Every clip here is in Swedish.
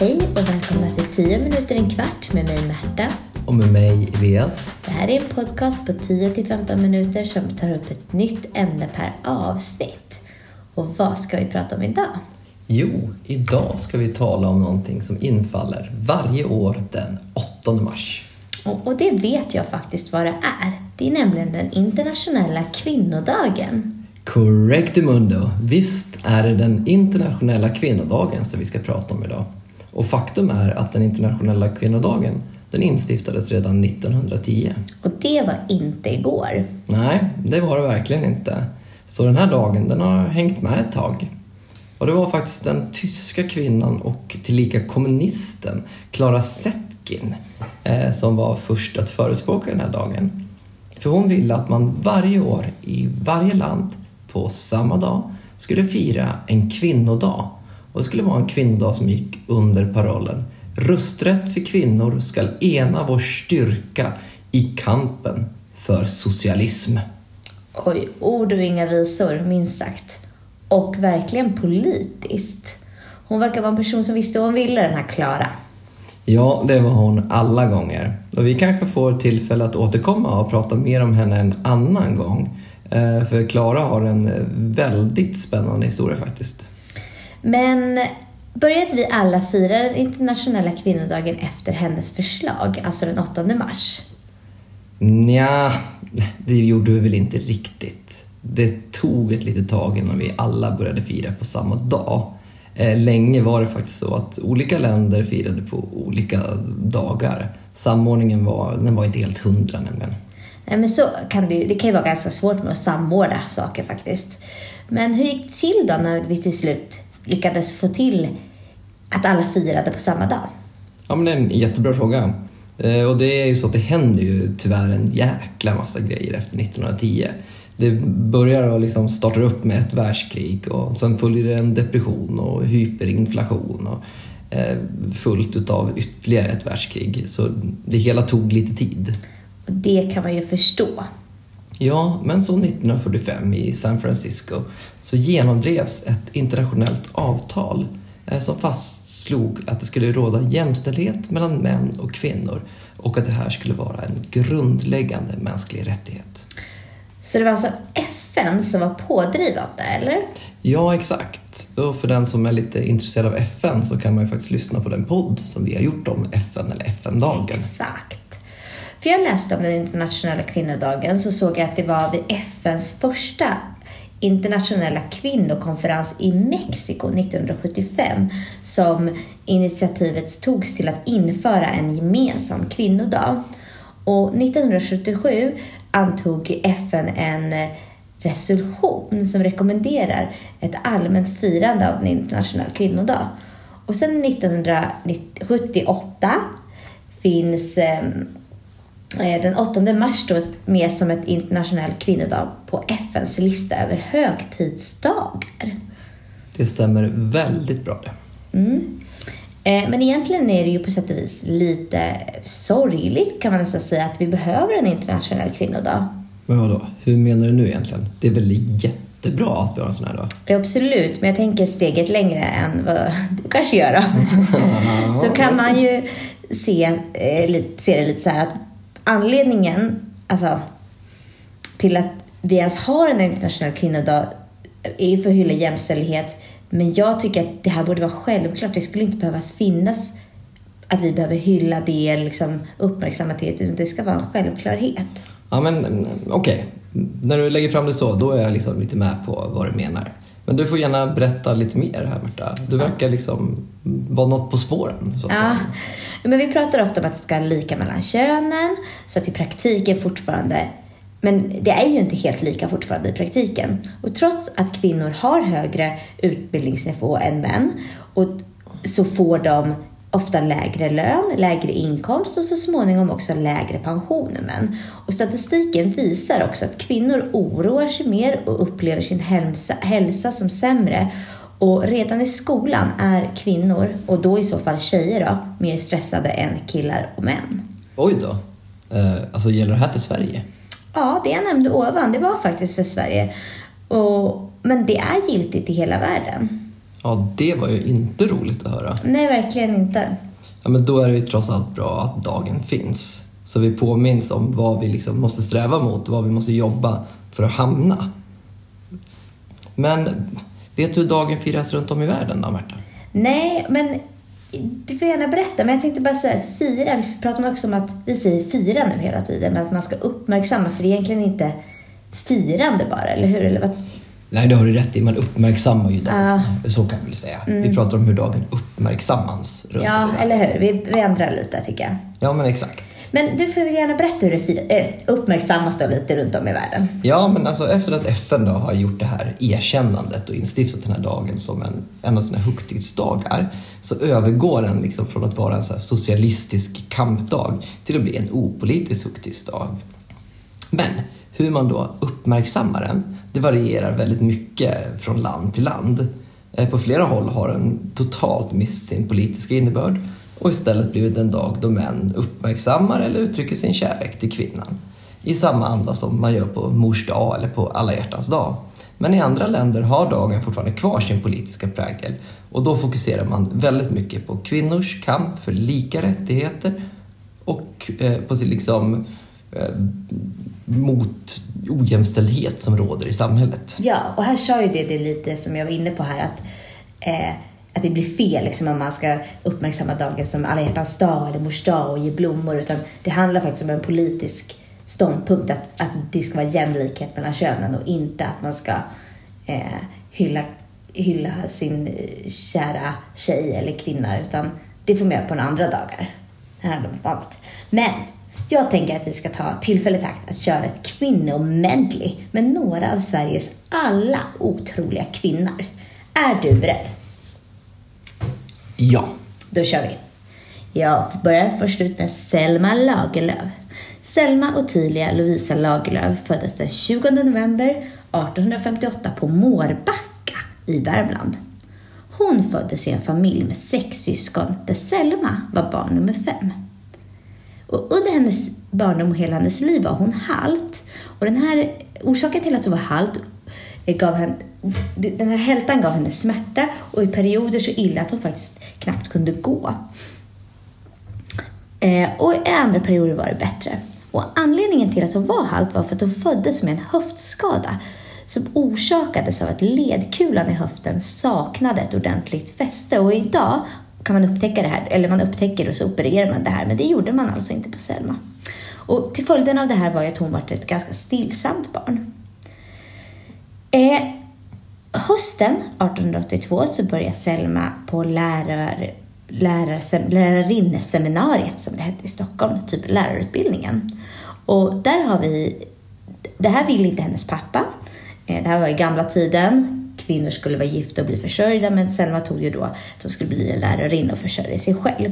Hej och välkomna till 10 minuter en kvart med mig Märta. Och med mig Elias. Det här är en podcast på 10-15 minuter som tar upp ett nytt ämne per avsnitt. Och vad ska vi prata om idag? Jo, idag ska vi tala om någonting som infaller varje år den 8 mars. Och, och det vet jag faktiskt vad det är. Det är nämligen den internationella kvinnodagen. Correctimundo! Visst är det den internationella kvinnodagen som vi ska prata om idag. Och faktum är att den internationella kvinnodagen den instiftades redan 1910. Och det var inte igår. Nej, det var det verkligen inte. Så den här dagen den har hängt med ett tag. Och det var faktiskt den tyska kvinnan och tillika kommunisten Clara Zetkin eh, som var först att förespråka den här dagen. För hon ville att man varje år i varje land på samma dag skulle fira en kvinnodag. Och det skulle vara en kvinnodag som gick under parollen Rösträtt för kvinnor skall ena vår styrka i kampen för socialism. Oj, ord och inga visor, minst sagt. Och verkligen politiskt. Hon verkar vara en person som visste vad hon ville, den här Klara. Ja, det var hon alla gånger. Och vi kanske får tillfälle att återkomma och prata mer om henne en annan gång. Eh, för Klara har en väldigt spännande historia faktiskt. Men började vi alla fira den internationella kvinnodagen efter hennes förslag, alltså den 8 mars? Nja, det gjorde vi väl inte riktigt. Det tog ett litet tag innan vi alla började fira på samma dag. Eh, länge var det faktiskt så att olika länder firade på olika dagar. Samordningen var, den var inte helt hundra nämligen. Nej, men så kan det, det kan ju vara ganska svårt med att samordna saker faktiskt. Men hur gick det till då när vi till slut lyckades få till att alla firade på samma dag? Ja, men det är en jättebra fråga. Eh, och det är ju så att det händer ju tyvärr en jäkla massa grejer efter 1910. Det börjar och liksom startar upp med ett världskrig och sen följer det en depression och hyperinflation och eh, fullt utav ytterligare ett världskrig. Så det hela tog lite tid. Och det kan man ju förstå. Ja, men så 1945 i San Francisco så genomdrevs ett internationellt avtal eh, som fastslog att det skulle råda jämställdhet mellan män och kvinnor och att det här skulle vara en grundläggande mänsklig rättighet. Så det var alltså FN som var pådrivande, eller? Ja, exakt. Och för den som är lite intresserad av FN så kan man ju faktiskt lyssna på den podd som vi har gjort om FN eller FN-dagen. Exakt. För jag läste om den internationella kvinnodagen så såg jag att det var vid FNs första internationella kvinnokonferens i Mexiko 1975 som initiativet togs till att införa en gemensam kvinnodag. Och 1977 antog FN en resolution som rekommenderar ett allmänt firande av en internationell kvinnodag. Och sen 1978 finns ehm, den 8 mars då med som ett internationell kvinnodag på FNs lista över högtidsdagar. Det stämmer väldigt bra det. Mm. Men egentligen är det ju på sätt och vis lite sorgligt kan man nästan säga att vi behöver en internationell kvinnodag. Men vadå? Hur menar du nu egentligen? Det är väl jättebra att vi har en sån här dag? Ja, absolut, men jag tänker steget längre än vad du kanske gör då. så kan man ju se, se det lite så här att anledningen alltså, till att vi ens har en internationell kvinnodag är ju för att hylla jämställdhet. Men jag tycker att det här borde vara självklart. Det skulle inte behöva finnas att vi behöver hylla det eller liksom uppmärksamma det, utan det ska vara en självklarhet. Ja, men mm, okej. Okay. När du lägger fram det så, då är jag liksom lite med på vad du menar. Men du får gärna berätta lite mer här Märta. Du verkar liksom vara något på spåren. Så att ja, säga. men vi pratar ofta om att det ska lika mellan könen, så att i praktiken fortfarande men det är ju inte helt lika fortfarande i praktiken. Och trots att kvinnor har högre utbildningsnivå än män och så får de ofta lägre lön, lägre inkomst och så småningom också lägre pension än män. Och statistiken visar också att kvinnor oroar sig mer och upplever sin hälsa, hälsa som sämre. Och redan i skolan är kvinnor, och då i så fall tjejer då, mer stressade än killar och män. Oj då. Eh, alltså gäller det här för Sverige? Ja, det jag nämnde ovan, det var faktiskt för Sverige. Och, men det är giltigt i hela världen. Ja, det var ju inte roligt att höra. Nej, verkligen inte. Ja, men då är det ju trots allt bra att dagen finns. Så vi påminns om vad vi liksom måste sträva mot och vad vi måste jobba för att hamna. Men vet du hur dagen firas runt om i världen då, Märta? Nej, men du får gärna berätta. Men jag tänkte bara säga fira. Vi pratar också om att vi säger fira nu hela tiden, men att man ska uppmärksamma, för det är egentligen inte firande bara, eller hur? Eller vad? Nej, det har du rätt i. Man uppmärksammar ju dagen. Ja. Så kan vi väl säga. Vi pratar om hur dagen uppmärksammas runt Ja, eller hur? Vi, vi ändrar lite, tycker jag. Ja, men exakt. Men du får gärna berätta hur det fira, eh, uppmärksammas då lite runt om i världen. Ja, men alltså efter att FN då har gjort det här erkännandet och instiftat den här dagen som en, en av sina högtidsdagar så övergår den liksom från att vara en så socialistisk kampdag till att bli en opolitisk högtidsdag. Men hur man då uppmärksammar den, det varierar väldigt mycket från land till land. Eh, på flera håll har den totalt mist sin politiska innebörd och istället blivit en dag då män uppmärksammar eller uttrycker sin kärlek till kvinnan. I samma anda som man gör på mors dag eller på alla hjärtans dag. Men i andra länder har dagen fortfarande kvar sin politiska prägel och då fokuserar man väldigt mycket på kvinnors kamp för lika rättigheter och eh, på sin liksom eh, Eh, mot ojämställdhet som råder i samhället. Ja, och här sa ju det, det lite som jag var inne på här, att, eh, att det blir fel liksom, om man ska uppmärksamma dagen som alla hjärtans dag eller mors dag och ge blommor, utan det handlar faktiskt om en politisk ståndpunkt att, att det ska vara jämlikhet mellan könen och inte att man ska eh, hylla, hylla sin kära tjej eller kvinna, utan det får man göra på några andra dagar. Det här handlar om något annat. Men jag tänker att vi ska ta tillfället i akt att köra ett kvinnomedley med några av Sveriges alla otroliga kvinnor. Är du beredd? Ja, Då kör vi. Jag börjar först ut med Selma Lagerlöf. Selma Ottilia Lovisa Lagerlöf föddes den 20 november 1858 på Mårbacka i Värmland. Hon föddes i en familj med sex syskon där Selma var barn nummer fem. Och under hennes barndom och hela hennes liv var hon halt. Och den här orsaken till att hon var halt gav henne, den här hältan gav henne smärta och i perioder så illa att hon faktiskt knappt kunde gå. Eh, och i andra perioder var det bättre. Och anledningen till att hon var halt var för att hon föddes med en höftskada som orsakades av att ledkulan i höften saknade ett ordentligt fäste. Och idag kan man upptäcka det här, eller man upptäcker det och så opererar man det här, men det gjorde man alltså inte på Selma. Och till följden av det här var ju att hon var ett ganska stillsamt barn. Eh, hösten 1882 så börjar Selma på lärar, lärar, lärarinneseminariet, som det hette i Stockholm, typ lärarutbildningen. Och där har vi, det här ville inte hennes pappa. Eh, det här var i gamla tiden. Kvinnor skulle vara gifta och bli försörjda, men Selma tog ju då att hon skulle bli lärarinna och försörja sig själv.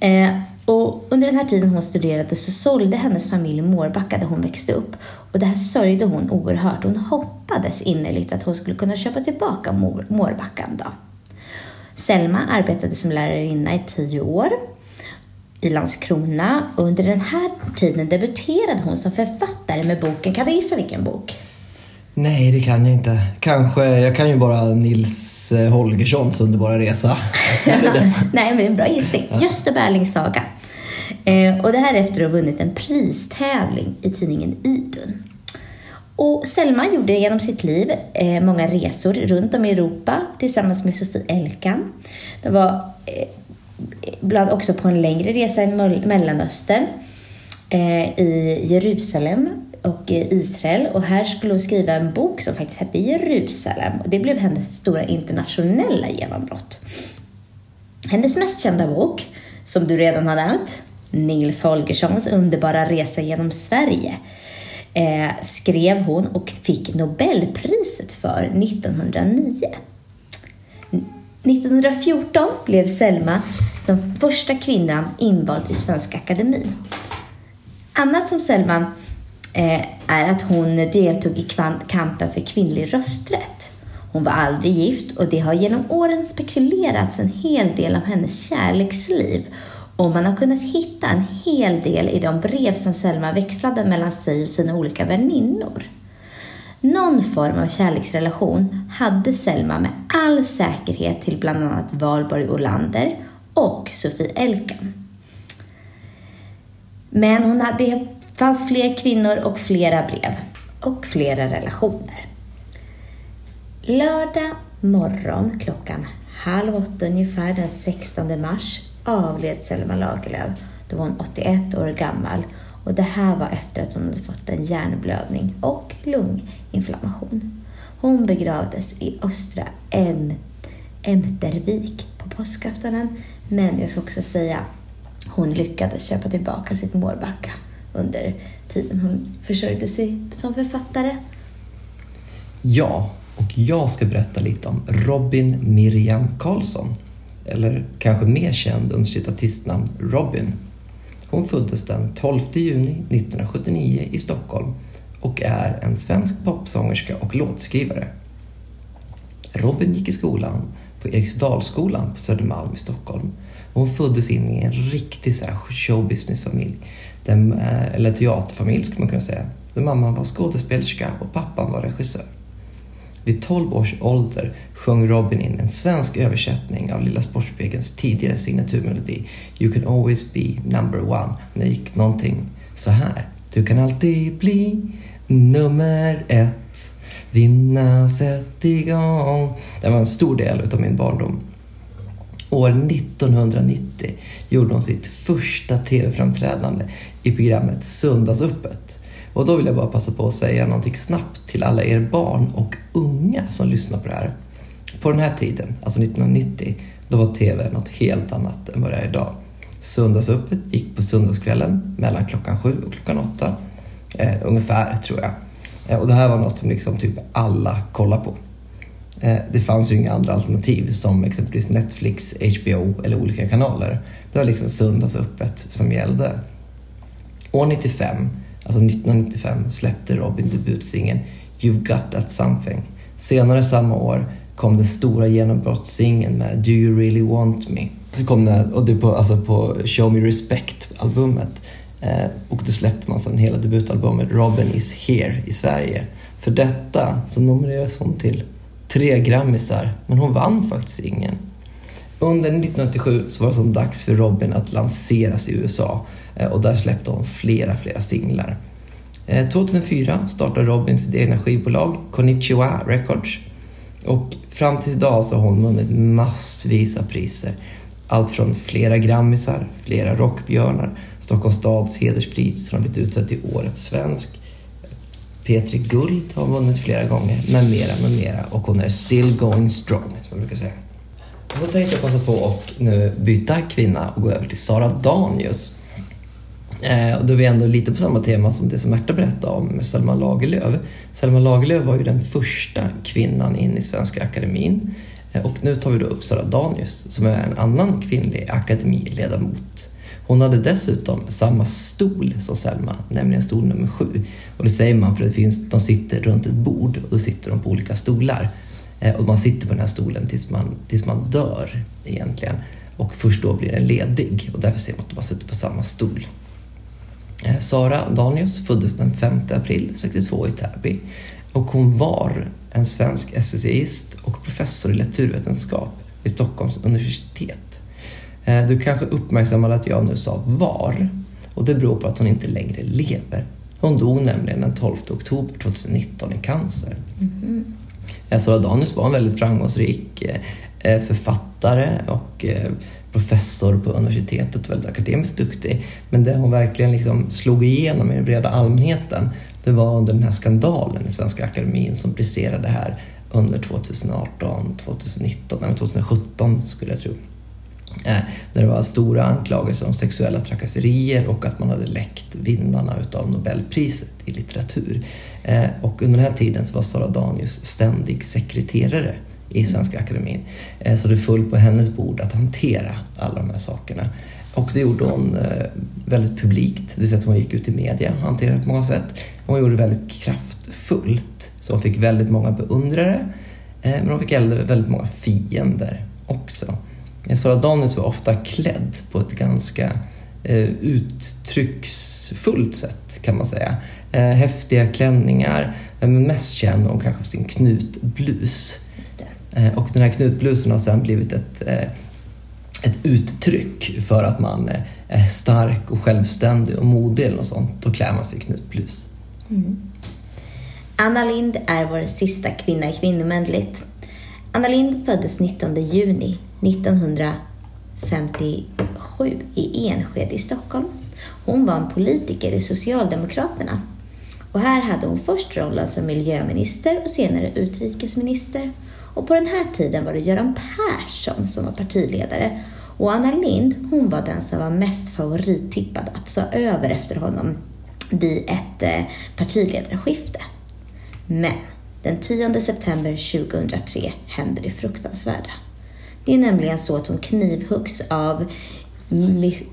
Eh, och under den här tiden hon studerade så sålde hennes familj Mårbacka där hon växte upp. Och det här sörjde hon oerhört. Hon hoppades innerligt att hon skulle kunna köpa tillbaka Mår, Mårbacka. Selma arbetade som lärarinna i tio år i Landskrona och under den här tiden debuterade hon som författare med boken, kan du gissa vilken bok? Nej det kan jag inte. Kanske, jag kan ju bara Nils eh, Holgerssons underbara resa. Nej, men en bra gissning. Gösta Berlings saga. Eh, och det här efter att ha vunnit en pristävling i tidningen Idun. Och Selma gjorde genom sitt liv eh, många resor runt om i Europa tillsammans med Sofie Elkan. De var eh, också på en längre resa i Mell- Mellanöstern, eh, i Jerusalem och i Israel. Och här skulle hon skriva en bok som faktiskt hette Jerusalem. Och det blev hennes stora internationella genombrott. Hennes mest kända bok, som du redan har nämnt, Nils Holgerssons underbara resa genom Sverige, eh, skrev hon och fick Nobelpriset för 1909. 1914 blev Selma som första kvinnan invald i Svenska Akademin. Annat som Selma Eh, är att hon deltog i kampen för kvinnlig rösträtt. Hon var aldrig gift och det har genom åren spekulerats en hel del om hennes kärleksliv och man har kunnat hitta en hel del i de brev som Selma växlade mellan sig och sina olika väninnor. Någon form av kärleksrelation hade Selma med all säkerhet till bland annat Valborg Olander och Sofie Elkan. Men hon hade, fanns fler kvinnor och flera brev och flera relationer. Lördag morgon klockan halv åtta ungefär den 16 mars avled Selma Lagerlöf. Då var hon 81 år gammal och det här var efter att hon hade fått en hjärnblödning och lunginflammation. Hon begravdes i östra Ämtervik på påskaftonen men jag ska också säga hon lyckades köpa tillbaka sitt Mårbacka under tiden hon försörjde sig som författare. Ja, och jag ska berätta lite om Robin Miriam Karlsson. Eller kanske mer känd under sitt artistnamn Robin. Hon föddes den 12 juni 1979 i Stockholm och är en svensk popsångerska och låtskrivare. Robin gick i skolan på Eriksdalsskolan på Södermalm i Stockholm. Hon föddes in i en riktig showbusinessfamilj, eh, eller teaterfamilj skulle man kunna säga, där mamman var skådespelerska och pappan var regissör. Vid 12 års ålder sjöng Robin in en svensk översättning av Lilla Sportspegelns tidigare signaturmelodi You can always be number one. Det gick någonting så här. Du kan alltid bli nummer ett. Vinna, sätt igång. Det var en stor del utav min barndom. År 1990 gjorde hon sitt första tv-framträdande i programmet Söndagsöppet och då vill jag bara passa på att säga någonting snabbt till alla er barn och unga som lyssnar på det här. På den här tiden, alltså 1990, då var TV något helt annat än vad det är idag. Söndagsöppet gick på söndagskvällen mellan klockan sju och klockan åtta. Eh, ungefär, tror jag. Eh, och det här var något som liksom typ alla kollade på. Eh, det fanns ju inga andra alternativ som exempelvis Netflix, HBO eller olika kanaler. Det var liksom söndagsöppet som gällde. År 95 Alltså 1995 släppte Robin debutsingeln You've got that something. Senare samma år kom den stora genombrottssingeln med Do you really want me? Så kom den, och det på, alltså på Show Me Respect-albumet. Eh, och då släppte man sedan hela debutalbumet Robin is here i Sverige. För detta så nominerades hon till tre Grammisar, men hon vann faktiskt ingen. Under 1987 så var det som dags för Robin att lanseras i USA eh, och där släppte hon flera, flera singlar. Eh, 2004 startade Robin sitt egna skivbolag, Konnichiwa Records. Och fram till idag så har hon vunnit massvis av priser. Allt från flera Grammisar, flera Rockbjörnar, Stockholms stads hederspris som har blivit utsedd till Årets svensk. Petri Guld har hon vunnit flera gånger, med mera, med mera. Och hon är still going strong, som man brukar säga. Och så tänkte jag passa på att nu byta kvinna och gå över till Sara Danius. Eh, och då är vi ändå lite på samma tema som det som Märta berättade om med Selma Lagerlöf. Selma Lagerlöf var ju den första kvinnan in i Svenska Akademin. Eh, och nu tar vi då upp Sara Danius som är en annan kvinnlig akademiledamot. Hon hade dessutom samma stol som Selma, nämligen stol nummer sju. Och det säger man för det finns, de sitter runt ett bord och då sitter de på olika stolar. Eh, och man sitter på den här stolen tills man, tills man dör egentligen. Och först då blir den ledig och därför ser man att de har suttit på samma stol. Eh, Sara Danius föddes den 5 april 62 i Täby och hon var en svensk essayist och professor i litteraturvetenskap vid Stockholms universitet. Eh, du kanske uppmärksammade att jag nu sa var och det beror på att hon inte längre lever. Hon dog nämligen den 12 oktober 2019 i cancer. Mm -hmm. Sara Danius var en väldigt framgångsrik författare och professor på universitetet, väldigt akademiskt duktig. Men det hon verkligen liksom slog igenom i den breda allmänheten, det var under den här skandalen i Svenska Akademin som briserade här under 2018, 2019, nej 2017 skulle jag tro. Eh, där det var stora anklagelser om sexuella trakasserier och att man hade läckt vinnarna utav Nobelpriset i litteratur. Eh, och under den här tiden så var Sara Danius ständig sekreterare i Svenska Akademin. Eh, så det föll på hennes bord att hantera alla de här sakerna. Och det gjorde hon väldigt publikt, det vill säga att hon gick ut i media och hanterade det på många sätt. Hon gjorde det väldigt kraftfullt, så hon fick väldigt många beundrare. Men hon fick väldigt många fiender också. Sara Danius var ofta klädd på ett ganska uttrycksfullt sätt kan man säga. Häftiga klänningar, Men mest känd hon kanske för sin knutblus. Eh, Och den här knutblusen har sen blivit ett, eh, ett uttryck för att man eh, är stark och självständig och modig något sånt. Då klär man sig knutblus. Anna Lind är vår sista kvinna i Kvinnomänligt. Anna Lind föddes 19 juni 1957 i Enskede i Stockholm. Hon var en politiker i Socialdemokraterna. Och här hade hon först rollen som miljöminister och senare utrikesminister. Och på den här tiden var det Göran Persson som var partiledare. Och Anna Lind, hon var den som var mest favorittippad att ta över efter honom vid ett eh, partiledarskifte. Men den 10 september 2003 hände det fruktansvärda. Det är nämligen så att hon knivhuggs av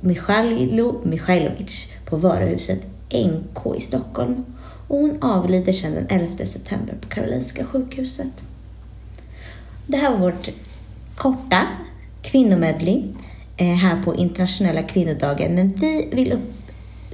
Michailo Michailovic på varuhuset NK i Stockholm och hon avlider sedan den 11 september på Karolinska sjukhuset. Det här var vårt korta kvinnomedley eh, här på internationella kvinnodagen men vi vill upp,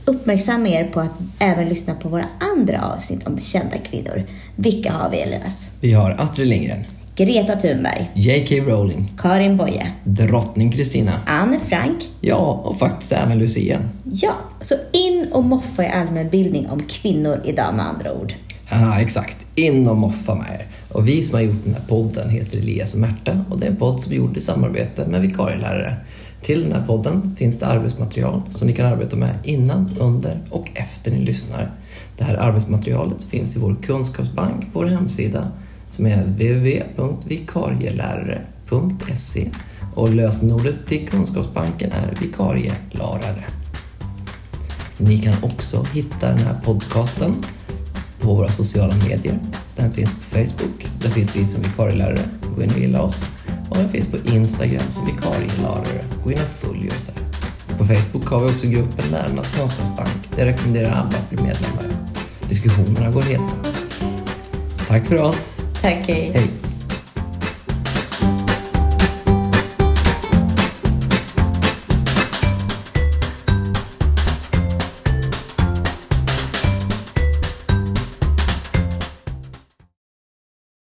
uppmärksamma er på att även lyssna på våra andra avsnitt om kända kvinnor. Vilka har vi Elias? Vi har Astrid Lindgren, Greta Thunberg, J.K. Rowling, Karin Boye, drottning Kristina, Anne Frank. ja och faktiskt även Lucia. Ja, så in och moffa i allmänbildning om kvinnor idag med andra ord. Ja, exakt. In och moffa med er. Och vi som har gjort den här podden heter Elias och Märta och det är en podd som vi gjorde i samarbete med vikarielärare. Till den här podden finns det arbetsmaterial som ni kan arbeta med innan, under och efter ni lyssnar. Det här arbetsmaterialet finns i vår kunskapsbank på vår hemsida som är www.vikarielärare.se och lösenordet till kunskapsbanken är vikarielärare. Ni kan också hitta den här podcasten på våra sociala medier. Den finns på Facebook, där finns vi som vikarielärare. Gå in och gilla oss. Och den finns på Instagram som vikarielärare. Gå in och följ oss där. På Facebook har vi också gruppen Lärarnas kunskapsbank. Där jag rekommenderar alla att bli medlemmar. Diskussionerna går heta. Tack för oss. Tack, hej. Hej!